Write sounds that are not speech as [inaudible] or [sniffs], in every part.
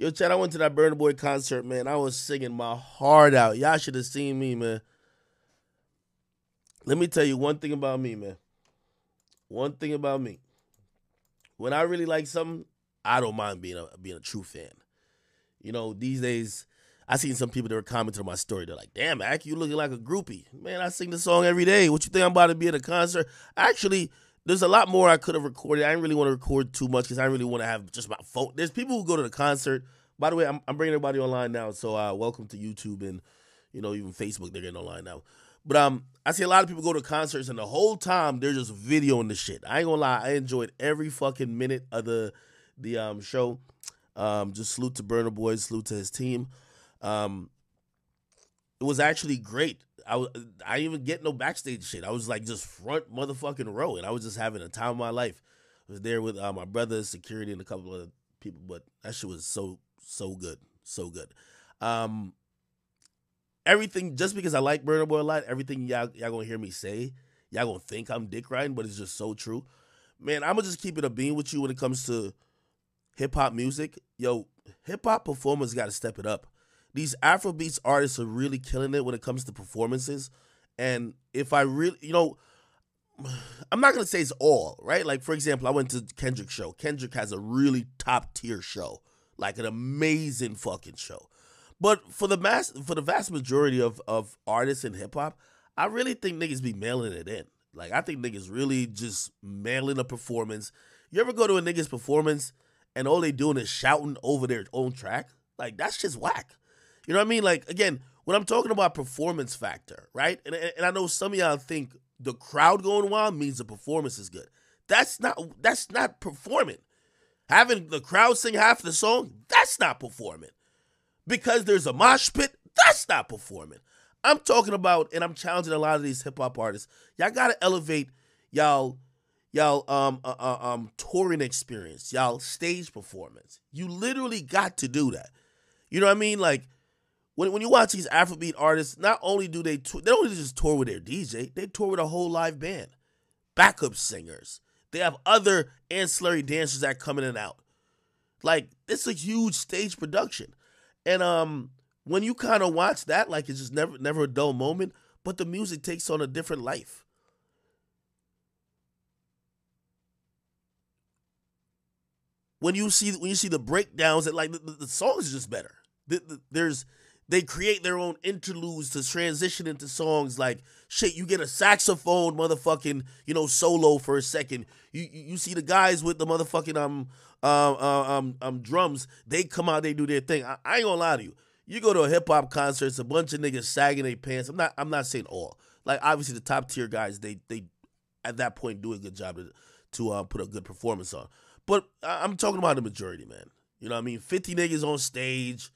Yo, Chad, I went to that Burna Boy concert, man. I was singing my heart out. Y'all should have seen me, man. Let me tell you one thing about me, man. One thing about me. When I really like something, I don't mind being a being a true fan. You know, these days I seen some people that were commenting on my story. They're like, "Damn, Ak, you looking like a groupie." Man, I sing the song every day. What you think I'm about to be at a concert? Actually, there's a lot more I could have recorded. I didn't really want to record too much because I really want to have just my phone. There's people who go to the concert. By the way, I'm, I'm bringing everybody online now, so uh, welcome to YouTube and you know even Facebook. They're getting online now. But um, I see a lot of people go to concerts and the whole time they're just videoing the shit. I ain't gonna lie, I enjoyed every fucking minute of the the um show. Um, just salute to Burna Boy, salute to his team. Um, it was actually great. I was I didn't even get no backstage shit. I was like just front motherfucking row, and I was just having a time of my life. I was there with uh, my brother, security, and a couple of people, but that shit was so so good, so good. Um, everything just because I like Burna Boy a lot, everything y'all y'all gonna hear me say, y'all gonna think I'm dick riding, but it's just so true. Man, I'm gonna just keep it a bean with you when it comes to hip hop music. Yo, hip hop performers got to step it up. These Afrobeats artists are really killing it when it comes to performances. And if I really, you know, [sighs] I'm not gonna say it's all right. Like for example, I went to Kendrick's show. Kendrick has a really top tier show, like an amazing fucking show. But for the mass, for the vast majority of of artists in hip hop, I really think niggas be mailing it in. Like I think niggas really just mailing a performance. You ever go to a nigga's performance and all they doing is shouting over their own track? Like that's just whack. You know what I mean? Like again, when I'm talking about performance factor, right? And, and I know some of y'all think the crowd going wild means the performance is good. That's not that's not performing. Having the crowd sing half the song, that's not performing because there's a mosh pit, that's not performing. I'm talking about, and I'm challenging a lot of these hip hop artists. Y'all gotta elevate y'all, y'all um uh, uh, um touring experience, y'all stage performance. You literally got to do that. You know what I mean? Like when when you watch these Afrobeat artists, not only do they they don't just tour with their DJ, they tour with a whole live band, backup singers. They have other ancillary dancers that come in and out. Like it's a huge stage production. And um, when you kind of watch that, like it's just never never a dull moment, but the music takes on a different life. When you see when you see the breakdowns, that like the, the, the songs is just better. The, the, there's they create their own interludes to transition into songs like shit. You get a saxophone, motherfucking, you know, solo for a second. You you see the guys with the motherfucking um um um um drums. They come out, they do their thing. I, I ain't gonna lie to you. You go to a hip hop concert, it's a bunch of niggas sagging their pants. I'm not I'm not saying all. Like obviously the top tier guys, they they at that point do a good job to to uh, put a good performance on. But I'm talking about the majority, man. You know what I mean? 50 niggas on stage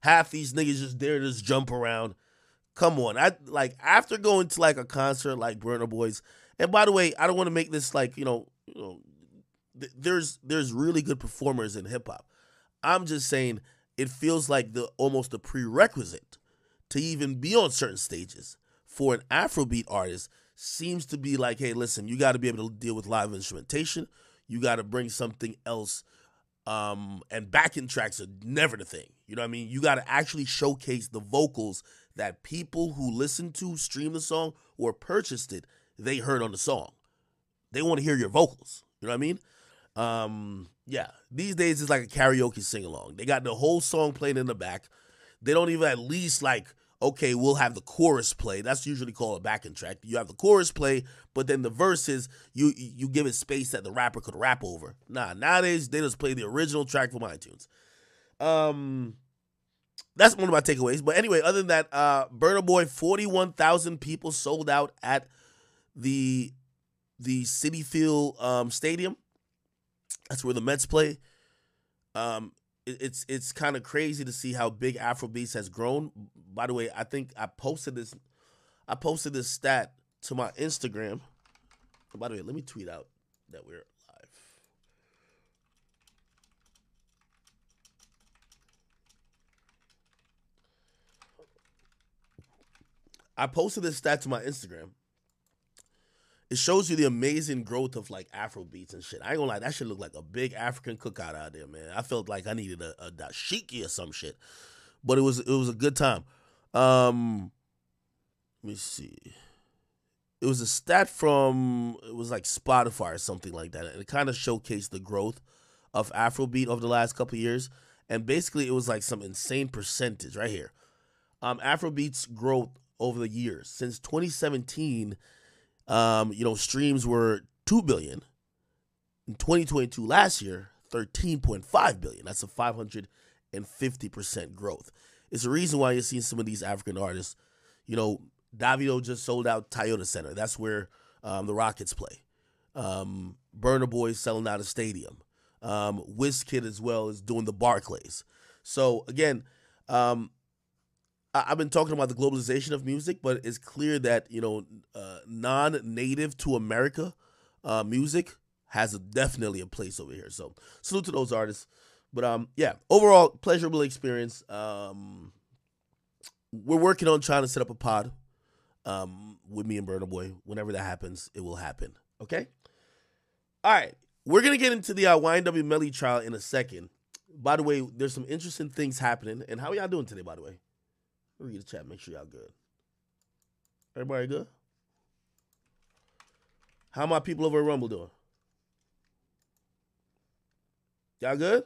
half these niggas just there to just jump around. Come on, I like after going to like a concert like Burna Boy's. And by the way, I don't want to make this like you know, you know, th- there's there's really good performers in hip hop. I'm just saying it feels like the almost a prerequisite to even be on certain stages for an Afrobeat artist seems to be like, hey, listen, you got to be able to deal with live instrumentation. You got to bring something else um, and backing tracks are never the thing. You know what I mean? You got to actually showcase the vocals that people who listen to, stream the song, or purchased it, they heard on the song. They want to hear your vocals. You know what I mean? Um, yeah. These days it's like a karaoke sing along. They got the whole song playing in the back. They don't even at least like okay, we'll have the chorus play. That's usually called a backing track. You have the chorus play, but then the verses, you you give it space that the rapper could rap over. Nah, nowadays they just play the original track from iTunes. Um, that's one of my takeaways. But anyway, other than that, uh, Burna Boy, forty one thousand people sold out at the the Citi Field um, Stadium. That's where the Mets play. Um, it's it's kind of crazy to see how big Afrobeats has grown. By the way, I think I posted this I posted this stat to my Instagram. Oh, by the way, let me tweet out that we're live. I posted this stat to my Instagram. It shows you the amazing growth of like Afro beats and shit. I ain't gonna lie, that shit looked like a big African cookout out there, man. I felt like I needed a, a dashiki or some shit, but it was it was a good time. Um, let me see. It was a stat from it was like Spotify or something like that, and it kind of showcased the growth of Afrobeat over the last couple years. And basically, it was like some insane percentage right here. Um, Afrobeat's growth over the years since 2017 um, you know, streams were 2 billion. In 2022 last year, 13.5 billion. That's a 550% growth. It's the reason why you're seeing some of these African artists, you know, Davido just sold out Toyota Center. That's where um, the Rockets play. Um, Burna Boy selling out a stadium. Um, Wizkid as well is doing the Barclays. So again, um, I've been talking about the globalization of music, but it's clear that you know uh, non-native to America uh, music has a, definitely a place over here. So salute to those artists. But um, yeah, overall pleasurable experience. Um, we're working on trying to set up a pod um, with me and Burna Boy. Whenever that happens, it will happen. Okay. All right, we're gonna get into the uh, YNW Melly trial in a second. By the way, there's some interesting things happening. And how are y'all doing today? By the way. Read the chat. Make sure y'all good. Everybody good? How my people over at Rumble doing? Y'all good?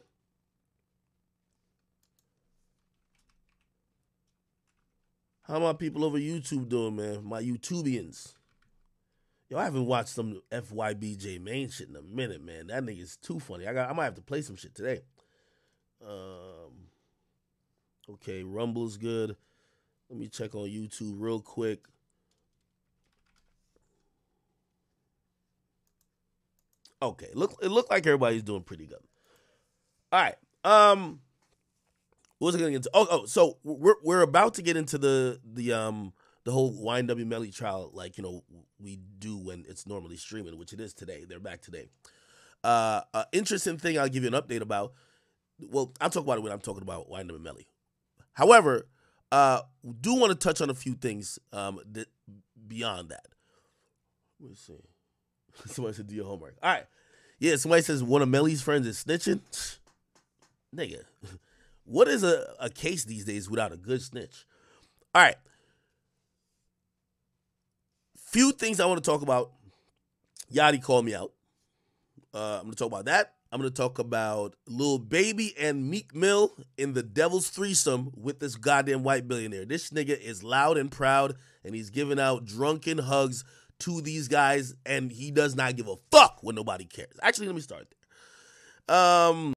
How my people over YouTube doing, man? My YouTubians. Yo, I haven't watched some FYB J Mane shit in a minute, man. That nigga's too funny. I got I might have to play some shit today. Um Okay, Rumble's good. Let me check on YouTube real quick. Okay, look it looked like everybody's doing pretty good. All right. Um what was I gonna get into? Oh, oh, so we're we're about to get into the the um the whole YNW Melly trial, like you know we do when it's normally streaming, which it is today. They're back today. Uh, uh interesting thing I'll give you an update about. Well, I'll talk about it when I'm talking about YNW Melly. However, uh, do want to touch on a few things um, that, beyond that. Let me see. [laughs] Somebody said, do your homework. All right. Yeah, somebody says one of Melly's friends is snitching. [sniffs] Nigga, [laughs] what is a, a case these days without a good snitch? All right. Few things I want to talk about. Yachty called me out. Uh, I'm going to talk about that. I'm going to talk about Lil Baby and Meek Mill in the Devil's Threesome with this goddamn white billionaire. This nigga is loud and proud, and he's giving out drunken hugs to these guys, and he does not give a fuck when nobody cares. Actually, let me start there. Um,